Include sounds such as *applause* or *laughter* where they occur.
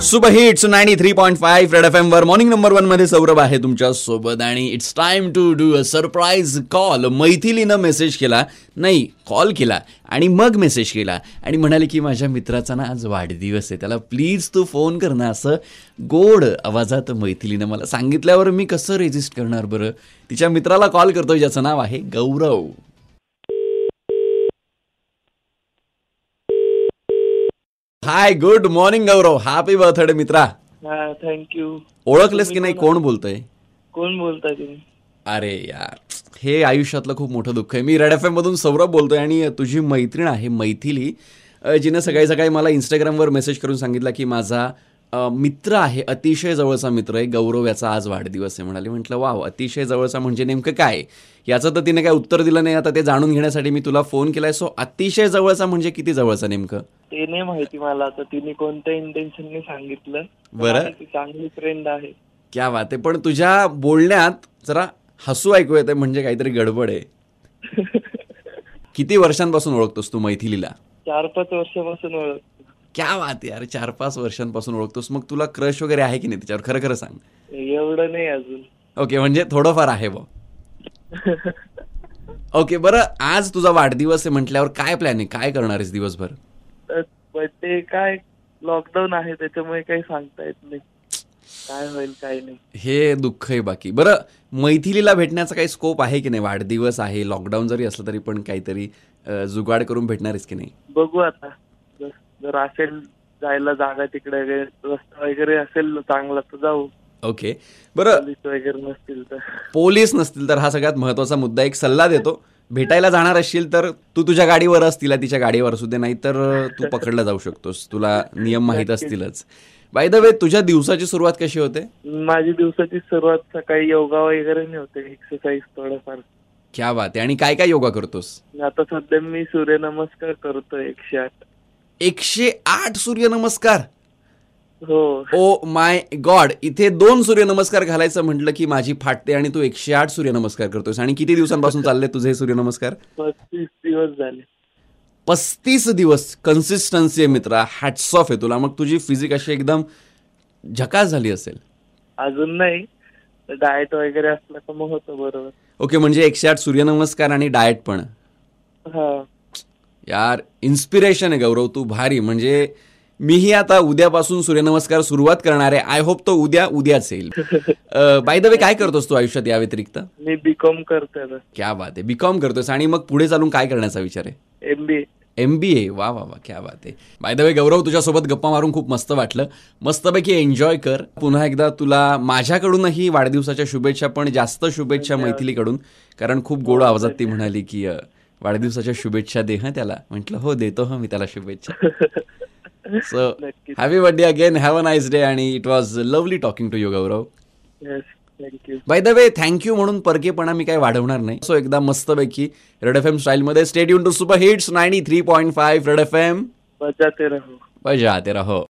Super hits ninety three point five Red F M वर. Morning number वनमध्ये सौरभ आहे तुमच्यासोबत आणि it's time to do a surprise call मैथिलीनं message केला. नाही कॉल केला आणि मग मेसेज केला. आणि म्हणाले की माझ्या मित्राचा ना आज वाढदिवस आहे. त्याला प्लीज तू फोन कर ना असं गोड आवाजात मैथिलीनं मला सांगितल्यावर मी कसं रेजिस्ट करणार बरं? तिच्या मित्राला कॉल करतो ज्याचं नाव आहे Gaurav. Hi good morning Gaurav happy birthday मित्रा हा थँक्यू ओळखलेस की नाही? कोण? बोलतोय? कोण बोलताय तुम्ही? अरे यार हे आयुष्यातलं खूप मोठं दुःख आहे. मी रेड एफ मधून सौरभ बोलतोय आणि तुझी मैत्रीण आहे मैथिली. अ, जिनं सकाळी सकाळी मला इंस्टाग्रामवर मेसेज करून सांगितलं की माझा मित्र आहे अतिशय जवळचा मित्र आहे गौरव याचा आज वाढदिवस आहे. म्हणाले म्हटलं वाव अतिशय जवळचा म्हणजे नेमकं काय याचं तर तिने काय उत्तर दिलं नाही. आता ते जाणून घेण्यासाठी मी तुला फोन केलाय. सो अतिशय जवळचा म्हणजे किती जवळचा नेमकं? ते नाही माहिती मला. आता तिने कोणत्या इंटेन्शनने सांगितलं? बरं. चांगली फ्रेंड आहे. क्या बात आहे. पण तुझ्या बोलण्यात जरा हसू ऐकू येते म्हणजे काहीतरी गडबड आहे. *laughs* किती वर्षांपासून ओळखतोस तू मैथिलीला? चार पाच वर्षापासून ओळख क्या बात यार चार पाच वर्षांपासून ओळखतोस. मग तुला क्रश वगैरे आहे की नाही त्याच्यावर? खरं खरं सांग. एवढं नाही अजून. ओके म्हणजे थोडंफार आहे बा ओके बरं आज तुझा वाढदिवस आहे म्हटल्यावर काय प्लॅन आहे? काय करणार आहेस दिवसभर? बर्थडे काय? लॉकडाऊन आहे त्याच्यामुळे काही सांगता येत नाही. काय होईल काय नाही. हे दुःख आहे बाकी. बरं मैथिलीला भेटण्याचा काही स्कोप आहे की नाही? वाढदिवस आहे लॉकडाऊन जरी असलं तरी पण काहीतरी जुगाड करून भेटणार आहेस की नाही? बघू आता. जर- असेल जायला जागा तिकडे रस्ता वगैरे असेल चांगला तर जाऊ. ओके. बरं. पोलीस वगैरे नसतील तर. पोलीस नसतील तर हा सगळ्यात महत्त्वाचा मुद्दा एक सल्ला देतो. भेटायला जाणार असशील तर तू तुझ्या गाडीवर अस तिला तिच्या गाडीवर असू दे नाही तर तू पकडला जाऊ शकतोस. तुला नियम माहीत असतीलच. बाय द वे तुझ्या दिवसाची सुरुवात कशी होते? माझी दिवसाची सुरुवात सकाळी योगा वगैरे नाही होते एक्सरसाइज थोडंफार. क्या बात आहे. आणि काय काय योगा करतोस? आता सध्या मी सूर्यनमस्कार करतोय एकशे आठ एकशे आठ सूर्यनमस्कार. हो. ओ माय गॉड इथे दोन सूर्यनमस्कार घालायचं म्हटलं की माझी फाटते आणि तू एकशे आठ सूर्यनमस्कार करतोस आणि किती दिवसांपासून चालले तुझे सूर्यनमस्कार? पस्तीस दिवस झाले. पस्तीस दिवस. कन्सिस्टन्सी आहे मित्रा. हॅट्स ऑफ आहे तुला. मग तुझी फिजिक अशी एकदम झकास झाली असेल. अजून नाही. डाएट वगैरे असलं का मग होतं बरोबर. ओके म्हणजे एकशे आठ सूर्यनमस्कार आणि डाएट पण. हा. यार इन्स्पिरेशन आहे गौरव तू भारी. म्हणजे मीही आता उद्यापासून सूर्यनमस्कार सुरुवात करणार आहे. आय होप तो उद्या उद्याच येईल. बाय द वे काय करतोस तू आयुष्यात या व्यतिरिक्त? मी बीकॉम करतोय क्या बात आहे. बीकॉम करतोस. आणि मग पुढे चालून काय करण्याचा विचार आहे? एम बी एम बी ए वा वा वा. क्या बात आहे. बाय द वे गौरव तुझ्यासोबत गप्पा मारून खूप मस्त वाटलं. मस्तपैकी एन्जॉय कर. पुन्हा एकदा तुला माझ्याकडूनही वाढदिवसाच्या शुभेच्छा पण जास्त शुभेच्छा मैथिलीकडून. कारण खूप गोड आवाजात ती म्हणाली की वाढदिवसाच्या शुभेच्छा दे हं त्याला. म्हटलं हो देतो हं मी त्याला शुभेच्छा. So happy birthday again have a nice day आणि it was lovely talking to you Gaurav by the way thank you म्हणून परकेपणा मी काही वाढवणार नाही. सो एकदा मस्तपैकी रेड एफ एम स्टाईलमध्ये stay tuned to super hits ninety three point five Red F M बजाते रहो. बजाते रहो.